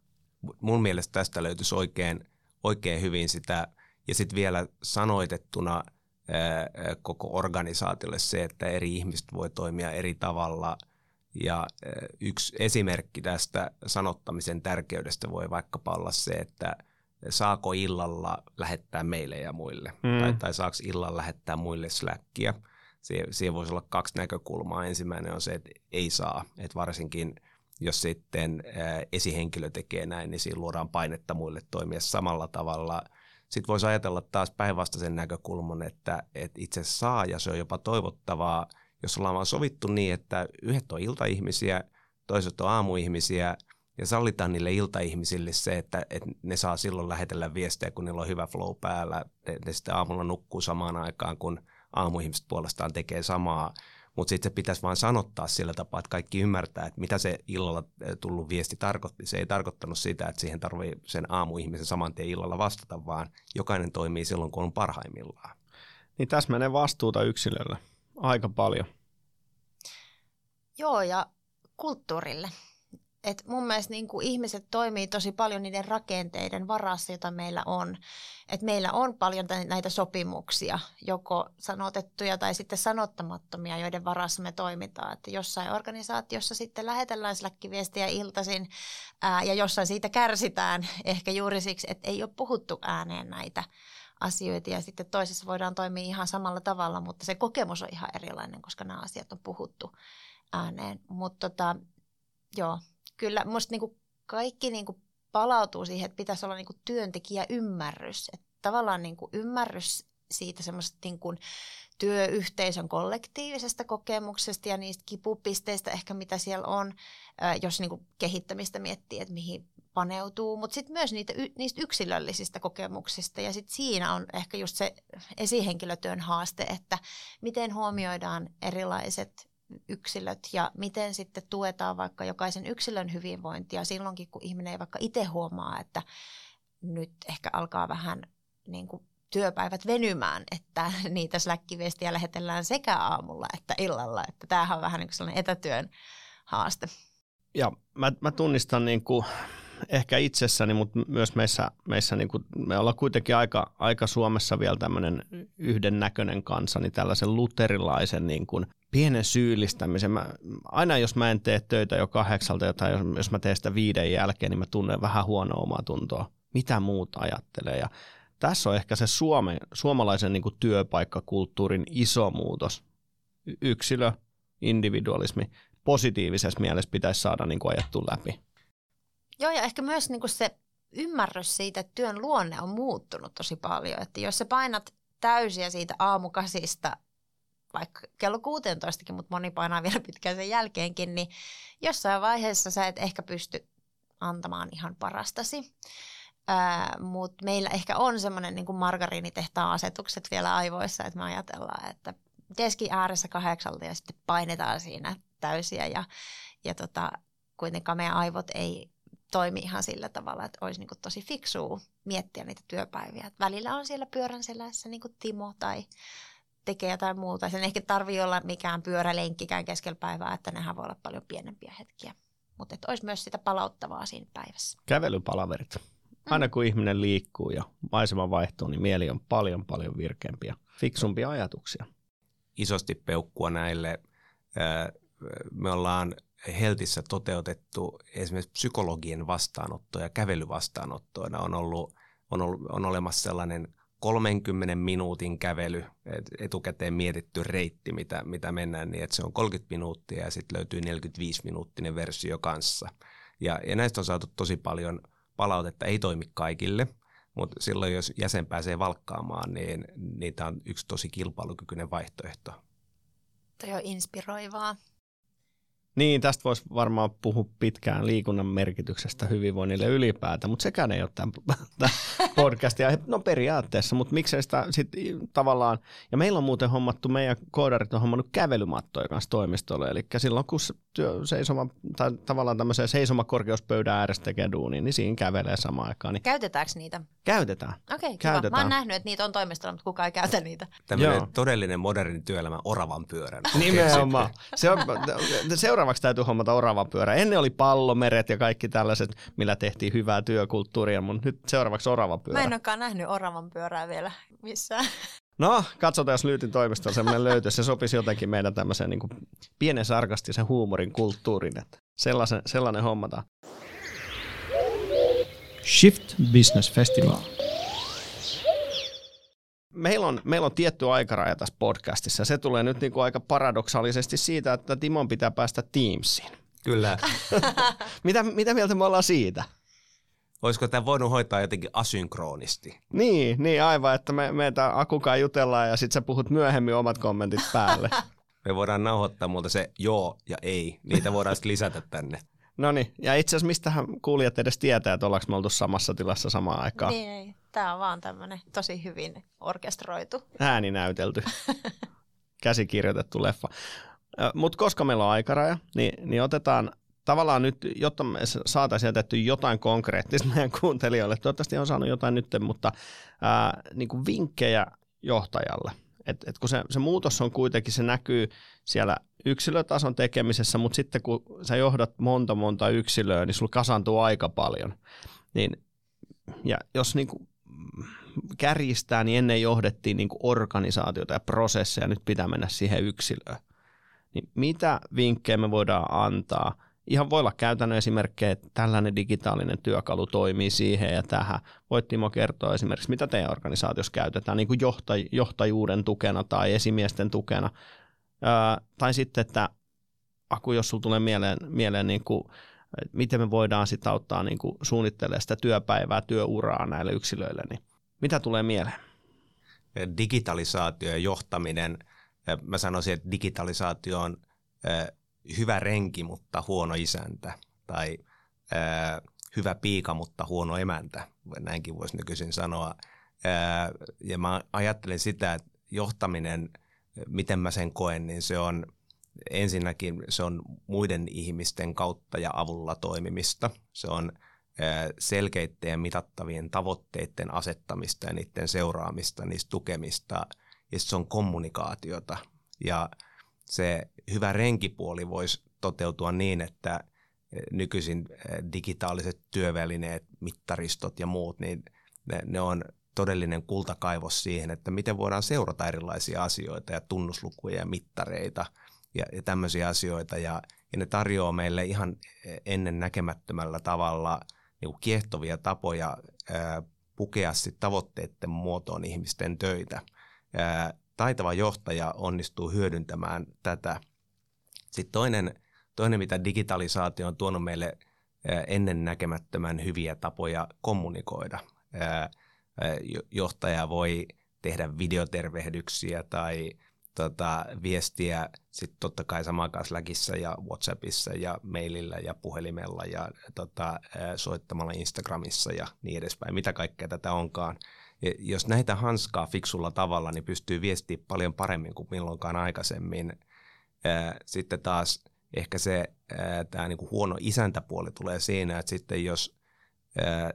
Mun mielestä tästä löytyisi oikein, oikein hyvin sitä, ja sitten vielä sanoitettuna ää, koko organisaatiolle se, että eri ihmiset voi toimia eri tavalla, ja ää, yksi esimerkki tästä sanottamisen tärkeydestä voi vaikkapa olla se, että saako illalla lähettää meille ja muille, mm. tai, tai saako illalla lähettää muille. Siihen, siihen voisi olla kaksi näkökulmaa. Ensimmäinen on se, että ei saa, että varsinkin – jos sitten esihenkilö tekee näin, niin siinä luodaan painetta muille toimia samalla tavalla. Sitten voisi ajatella taas päinvastaisen näkökulman, että, että itse saa ja se on jopa toivottavaa, jos ollaan vaan sovittu niin, että yhdet on iltaihmisiä, toiset on aamuihmisiä ja sallitaan niille iltaihmisille se, että, että ne saa silloin lähetellä viestejä, kun niillä on hyvä flow päällä. Ne, ne sitten aamulla nukkuu samaan aikaan, kun aamuihmiset puolestaan tekee samaa mutta sitten se pitäisi vain sanottaa sillä tapaa, että kaikki ymmärtää, että mitä se illalla eh, tullut viesti tarkoitti. Se ei tarkoittanut sitä, että siihen tarvii sen aamuihmisen saman tien illalla vastata, vaan jokainen toimii silloin, kun on parhaimmillaan. Niin tässä menee vastuuta yksilölle aika paljon. Joo, ja kulttuurille. Et mun mielestä niin kuin ihmiset toimii tosi paljon niiden rakenteiden varassa, joita meillä on. Et meillä on paljon näitä sopimuksia, joko sanotettuja tai sitten sanottamattomia, joiden varassa me toimitaan. Että jossain organisaatiossa sitten lähetellään släkkiviestiä iltaisin ää, ja jossain siitä kärsitään (laughs) ehkä juuri siksi, että ei ole puhuttu ääneen näitä asioita ja sitten toisessa voidaan toimia ihan samalla tavalla, mutta se kokemus on ihan erilainen, koska nämä asiat on puhuttu ääneen. Mutta tota, joo, kyllä musta niinku kaikki niinku palautuu siihen, että pitäisi olla niinku työntekijäymmärrys. Että tavallaan niinku ymmärrys siitä semmoisesta niinku työyhteisön kollektiivisesta kokemuksesta ja niistä kipupisteistä ehkä mitä siellä on, jos niinku kehittämistä miettii, että mihin paneutuu, mutta sitten myös niitä, niistä yksilöllisistä kokemuksista ja sitten siinä on ehkä just se esihenkilötyön haaste, että miten huomioidaan erilaiset yksilöt ja miten sitten tuetaan vaikka jokaisen yksilön hyvinvointia silloinkin, kun ihminen ei vaikka itse huomaa, että nyt ehkä alkaa vähän niin kuin työpäivät venymään, että (laughs) niitä släkkiviestiä lähetellään sekä aamulla että illalla. Että tämähän on vähän niin kuin sellainen etätyön haaste. Ja mä, mä tunnistan niin kuin ehkä itsessäni, mutta myös meissä, meissä niin kuin, me ollaan kuitenkin aika, aika Suomessa vielä tämmöinen yhden näköinen kansa, niin tällaisen luterilaisen niin kuin pienen syyllistämisen. Mä, aina jos mä en tee töitä jo kahdeksalta tai jos, jos mä teen sitä viiden jälkeen, niin mä tunnen vähän huonoa omaa tuntoa. Mitä muut ajattelee ja tässä on ehkä se Suomen, suomalaisen niin kuin työpaikkakulttuurin iso muutos. Yksilö, individualismi, positiivisessa mielessä pitäisi saada niin kuin ajettu läpi. Joo, ja ehkä myös niin kuin se ymmärrys siitä, että työn luonne on muuttunut tosi paljon. Että jos sä painat täysiä siitä aamukasista vaikka kello 16, mutta moni painaa vielä pitkään sen jälkeenkin, niin jossain vaiheessa sä et ehkä pysty antamaan ihan parastasi. Mutta meillä ehkä on semmoinen niin kuin margariinitehtaan asetukset vielä aivoissa, että me ajatellaan, että deski ääressä kahdeksalta ja sitten painetaan siinä täysiä ja, ja tota, kuitenkaan meidän aivot ei toimi ihan sillä tavalla, että olisi niin tosi fiksua miettiä niitä työpäiviä. Et välillä on siellä pyörän selässä niin Timo tai tekee jotain muuta. Sen ehkä tarvii olla mikään pyörälenkkikään keskellä päivää, että nehän voi olla paljon pienempiä hetkiä. Mutta olisi myös sitä palauttavaa siinä päivässä. Kävelypalaverit. Aina kun ihminen liikkuu ja maisema vaihtuu, niin mieli on paljon paljon virkeämpiä, fiksumpia ajatuksia. Isosti peukkua näille. Me ollaan Heltissä toteutettu esimerkiksi psykologien vastaanottoja, kävelyvastaanottoina on ollut, on, ollut, on olemassa sellainen 30 minuutin kävely, etukäteen mietitty reitti, mitä, mitä mennään, niin että se on 30 minuuttia ja sitten löytyy 45-minuuttinen versio kanssa. Ja, ja näistä on saatu tosi paljon palautetta, ei toimi kaikille, mutta silloin jos jäsen pääsee valkkaamaan, niin niitä on yksi tosi kilpailukykyinen vaihtoehto. Toi on inspiroivaa. Niin, tästä voisi varmaan puhua pitkään liikunnan merkityksestä hyvinvoinnille ylipäätään, mutta sekään ei ole tämän, tämän podcastia. No periaatteessa, mutta miksei sitä sitten tavallaan, ja meillä on muuten hommattu, meidän koodarit on hommannut kävelymattoja kanssa toimistolle, eli silloin kun työ, seisoma, tai tavallaan tämmöiseen seisomakorkeuspöydän ääressä tekee duunia, niin siinä kävelee samaan aikaan. Niin Käytetäänkö niitä? Käytetään. Okei, okay, Käytetään. Mä oon nähnyt, että niitä on toimistolla, mutta kukaan ei käytä niitä. Tämmöinen Joo. todellinen moderni työelämä oravan pyörän. Nimenomaan. Se on, seuraavaksi täytyy hommata oravan pyörä. Ennen oli pallomeret ja kaikki tällaiset, millä tehtiin hyvää työkulttuuria, mutta nyt seuraavaksi oravan pyörä. Mä en olekaan nähnyt oravan pyörää vielä missään. No, katsotaan, jos Lyytin toimistolla semmoinen löytyy. Se sopisi jotenkin meidän tämmöiseen niin pienen sarkastisen huumorin kulttuurin. Että sellaisen, sellainen hommata. Shift Business Festival. Meillä on, meillä on tietty aikaraja tässä podcastissa. Se tulee nyt niin kuin aika paradoksaalisesti siitä, että Timon pitää päästä Teamsiin. Kyllä. (laughs) mitä, mitä mieltä me ollaan siitä? Olisiko tämä voinut hoitaa jotenkin asynkroonisti? Niin, niin aivan, että me, me akukaan jutellaan ja sitten sä puhut myöhemmin omat kommentit päälle. (laughs) me voidaan nauhoittaa multa se joo ja ei. Niitä voidaan sitten lisätä tänne. (laughs) No niin, ja itse asiassa mistähän kuulijat edes tietää, että ollaanko me oltu samassa tilassa samaan aikaan? Niin ei, tämä on vaan tämmöinen tosi hyvin orkestroitu. Ääni näytelty, käsikirjoitettu leffa. Mutta koska meillä on aikaraja, niin, niin otetaan tavallaan nyt, jotta me saataisiin jätetty jotain konkreettista meidän kuuntelijoille, toivottavasti on saanut jotain nyt, mutta ää, niin kuin vinkkejä johtajalle. Et, et kun se, se muutos on kuitenkin, se näkyy siellä yksilötason tekemisessä, mutta sitten kun sä johdat monta monta yksilöä, niin sulla kasantuu aika paljon. Niin, ja jos niin kuin kärjistää, niin ennen johdettiin niin kuin organisaatiota ja prosesseja, nyt pitää mennä siihen yksilöön. Niin mitä vinkkejä me voidaan antaa? Ihan voi olla käytännön esimerkkejä, että tällainen digitaalinen työkalu toimii siihen ja tähän. Voit Timo kertoa esimerkiksi, mitä teidän organisaatiossa käytetään niin kuin johtaj- johtajuuden tukena tai esimiesten tukena. Öö, tai sitten, että Aku, jos sinulla tulee mieleen, mieleen niin kuin, miten me voidaan sitten auttaa niin kuin suunnittelemaan sitä työpäivää, työuraa näille yksilöille, niin mitä tulee mieleen? Digitalisaatio ja johtaminen, mä sanoisin, että digitalisaatio on hyvä renki, mutta huono isäntä, tai hyvä piika, mutta huono emäntä, näinkin voisi nykyisin sanoa. Ja mä ajattelen sitä, että johtaminen, miten mä sen koen, niin se on ensinnäkin se on muiden ihmisten kautta ja avulla toimimista. Se on selkeiden ja mitattavien tavoitteiden asettamista ja niiden seuraamista, niistä tukemista ja se on kommunikaatiota. Ja se hyvä renkipuoli voisi toteutua niin, että nykyisin digitaaliset työvälineet, mittaristot ja muut, niin ne, ne on todellinen kultakaivos siihen, että miten voidaan seurata erilaisia asioita ja tunnuslukuja ja mittareita ja, ja tämmöisiä asioita. Ja, ja ne tarjoaa meille ihan ennen näkemättömällä tavalla – niin kuin kiehtovia tapoja ää, pukea sit tavoitteiden muotoon ihmisten töitä. Ää, taitava johtaja onnistuu hyödyntämään tätä. Sitten toinen, toinen mitä digitalisaatio on tuonut meille ennen näkemättömän hyviä tapoja kommunikoida. Johtaja voi tehdä videotervehdyksiä tai tota, viestiä sitten totta kai samaan ja Whatsappissa ja mailillä ja puhelimella ja tota, soittamalla Instagramissa ja niin edespäin, mitä kaikkea tätä onkaan. Ja jos näitä hanskaa fiksulla tavalla, niin pystyy viestiä paljon paremmin kuin milloinkaan aikaisemmin. Sitten taas ehkä se tämä niinku huono isäntäpuoli tulee siinä, että sitten jos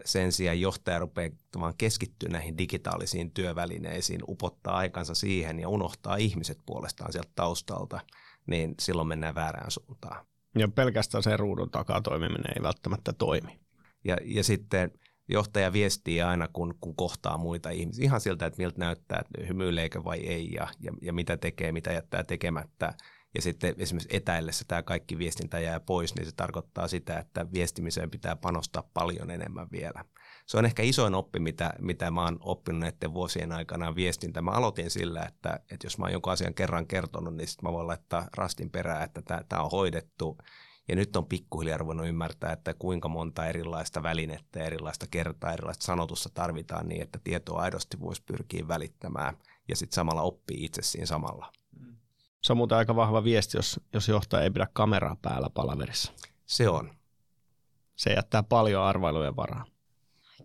sen sijaan johtaja rupeaa vaan keskittyä näihin digitaalisiin työvälineisiin, upottaa aikansa siihen ja unohtaa ihmiset puolestaan sieltä taustalta, niin silloin mennään väärään suuntaan. Ja pelkästään se ruudun takaa toimiminen ei välttämättä toimi. Ja, ja sitten johtaja viestii aina, kun, kun kohtaa muita ihmisiä, ihan siltä, että miltä näyttää, että hymyileekö vai ei ja, ja, ja mitä tekee, mitä jättää tekemättä ja sitten esimerkiksi etäillessä tämä kaikki viestintä jää pois, niin se tarkoittaa sitä, että viestimiseen pitää panostaa paljon enemmän vielä. Se on ehkä isoin oppi, mitä, mitä mä oon oppinut näiden vuosien aikana viestintä. Mä aloitin sillä, että, että jos mä oon jonkun asian kerran kertonut, niin sitten mä voin laittaa rastin perään, että tämä on hoidettu. Ja nyt on pikkuhiljaa ruvennut ymmärtää, että kuinka monta erilaista välinettä, erilaista kertaa, erilaista sanotusta tarvitaan niin, että tietoa aidosti voisi pyrkiä välittämään ja sitten samalla oppii itse siinä samalla. Se on muuten aika vahva viesti, jos, jos johtaja ei pidä kameraa päällä palaverissa. Se on. Se jättää paljon arvailujen varaa.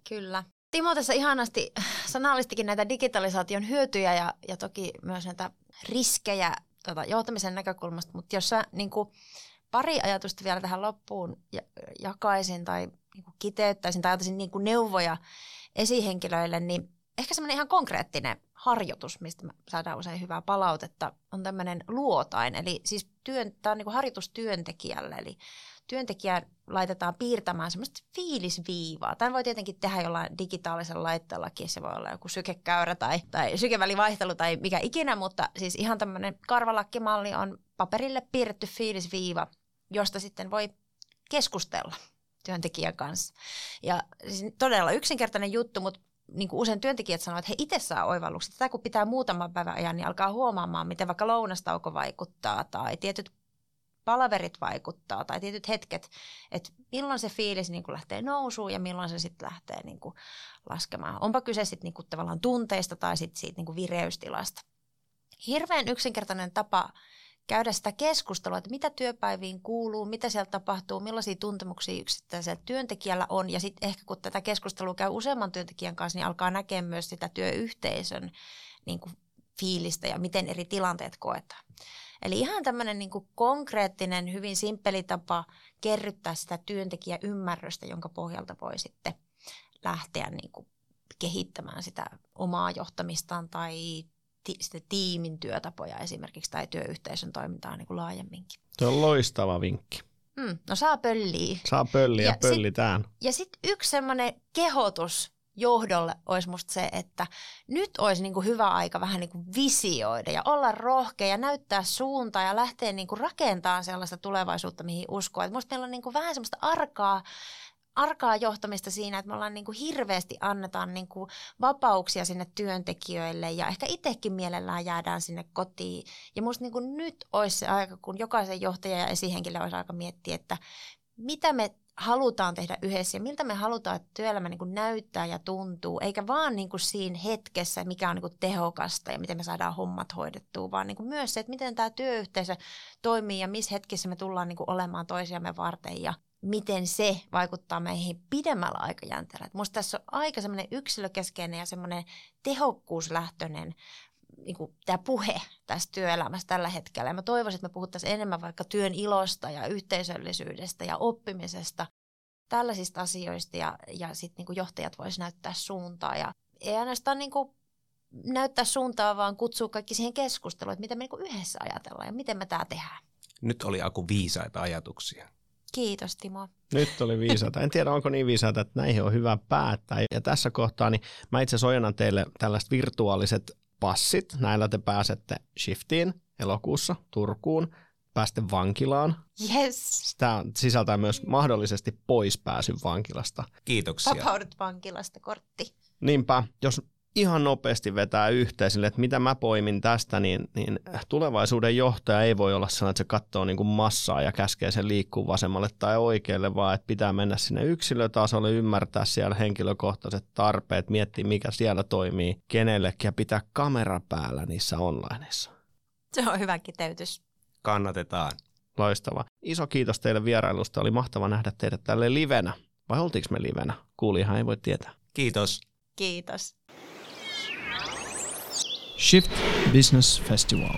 Kyllä. Timo tässä ihanasti sanallistikin näitä digitalisaation hyötyjä ja, ja toki myös näitä riskejä tota, johtamisen näkökulmasta, mutta jos sä niin kuin, pari ajatusta vielä tähän loppuun jakaisin tai niin kuin kiteyttäisin tai antaisin niin kuin neuvoja esihenkilöille, niin ehkä semmoinen ihan konkreettinen harjoitus, mistä me saadaan usein hyvää palautetta, on tämmöinen luotain. Eli siis työn, tämä on niin kuin harjoitus työntekijälle, eli työntekijä laitetaan piirtämään semmoista fiilisviivaa. Tämän voi tietenkin tehdä jollain digitaalisella laitteellakin, se voi olla joku sykekäyrä tai, tai sykevälivaihtelu tai mikä ikinä, mutta siis ihan tämmöinen karvalakkimalli on paperille piirretty fiilisviiva, josta sitten voi keskustella työntekijän kanssa. Ja siis todella yksinkertainen juttu, mutta niin kuin usein työntekijät sanovat, että he itse saa oivalluksia. Tätä kun pitää muutaman päivän ajan, niin alkaa huomaamaan, miten vaikka lounastauko vaikuttaa tai tietyt palaverit vaikuttaa tai tietyt hetket, että milloin se fiilis niin kuin lähtee nousuun ja milloin se sitten lähtee niin kuin laskemaan. Onpa kyse sitten niin kuin tavallaan tunteista tai sitten siitä niin kuin vireystilasta. Hirveän yksinkertainen tapa käydä sitä keskustelua, että mitä työpäiviin kuuluu, mitä siellä tapahtuu, millaisia tuntemuksia yksittäisellä työntekijällä on. Ja sitten ehkä kun tätä keskustelua käy useamman työntekijän kanssa, niin alkaa näkeä myös sitä työyhteisön niin kuin fiilistä ja miten eri tilanteet koetaan. Eli ihan tämmöinen niin konkreettinen, hyvin simppeli tapa kerryttää sitä työntekijäymmärrystä, jonka pohjalta voi sitten lähteä niin kuin kehittämään sitä omaa johtamistaan tai ti- sitä tiimin työtapoja esimerkiksi tai työyhteisön toimintaa niin kuin laajemminkin. Tuo on loistava vinkki. Mm, no saa pölliä. Saa pölliä Ja pöllitään. Ja sitten yksi semmoinen kehotus johdolle olisi musta se, että nyt olisi niinku hyvä aika vähän niinku visioida ja olla rohkea ja näyttää suuntaa ja lähteä niinku rakentamaan sellaista tulevaisuutta, mihin uskoo. Et musta meillä on niinku vähän semmoista arkaa, arkaa johtamista siinä, että me ollaan niinku hirveästi annetaan niinku vapauksia sinne työntekijöille ja ehkä itsekin mielellään jäädään sinne kotiin. Ja musta niinku nyt olisi se aika, kun jokaisen johtajan ja esihenkilön olisi aika miettiä, että mitä me halutaan tehdä yhdessä ja miltä me halutaan, että työelämä niin kuin näyttää ja tuntuu, eikä vaan niin kuin siinä hetkessä, mikä on niin kuin tehokasta ja miten me saadaan hommat hoidettua, vaan niin kuin myös se, että miten tämä työyhteisö toimii ja missä hetkissä me tullaan niin kuin olemaan toisiamme varten ja miten se vaikuttaa meihin pidemmällä aikajänteellä. Minusta tässä on aika semmoinen yksilökeskeinen ja semmoinen tehokkuuslähtöinen niin kuin tämä puhe tästä työelämässä tällä hetkellä. Ja mä toivoisin, että me puhuttaisiin enemmän vaikka työn ilosta ja yhteisöllisyydestä ja oppimisesta, tällaisista asioista ja, ja sitten niin johtajat voisivat näyttää suuntaa. Ja ei ainoastaan niin kuin näyttää suuntaa, vaan kutsua kaikki siihen keskusteluun, että miten me niin yhdessä ajatellaan ja miten me tämä tehdään. Nyt oli Aku viisaita ajatuksia. Kiitos Timo. Nyt oli viisaata. En tiedä, onko niin viisaata, että näihin on hyvä päättää. Ja tässä kohtaa niin mä itse asiassa ojennan teille tällaiset virtuaaliset passit. Näillä te pääsette shiftiin elokuussa Turkuun, pääsette vankilaan. Yes. Tämä sisältää myös mahdollisesti poispääsyn vankilasta. Kiitoksia. Vapaudut vankilasta kortti. Niinpä, jos ihan nopeasti vetää yhteen sille, että mitä mä poimin tästä, niin, niin tulevaisuuden johtaja ei voi olla sellainen, että se katsoo niin kuin massaa ja käskee sen liikkuu vasemmalle tai oikealle, vaan että pitää mennä sinne yksilötasolle, ymmärtää siellä henkilökohtaiset tarpeet, miettiä mikä siellä toimii kenellekin ja pitää kamera päällä niissä onlineissa. Se on hyvä kiteytys. Kannatetaan. Loistava. Iso kiitos teille vierailusta. Oli mahtava nähdä teidät tälle livenä. Vai oltiinko me livenä? Kuulijahan ei voi tietää. Kiitos. Kiitos. Shift Business Festival.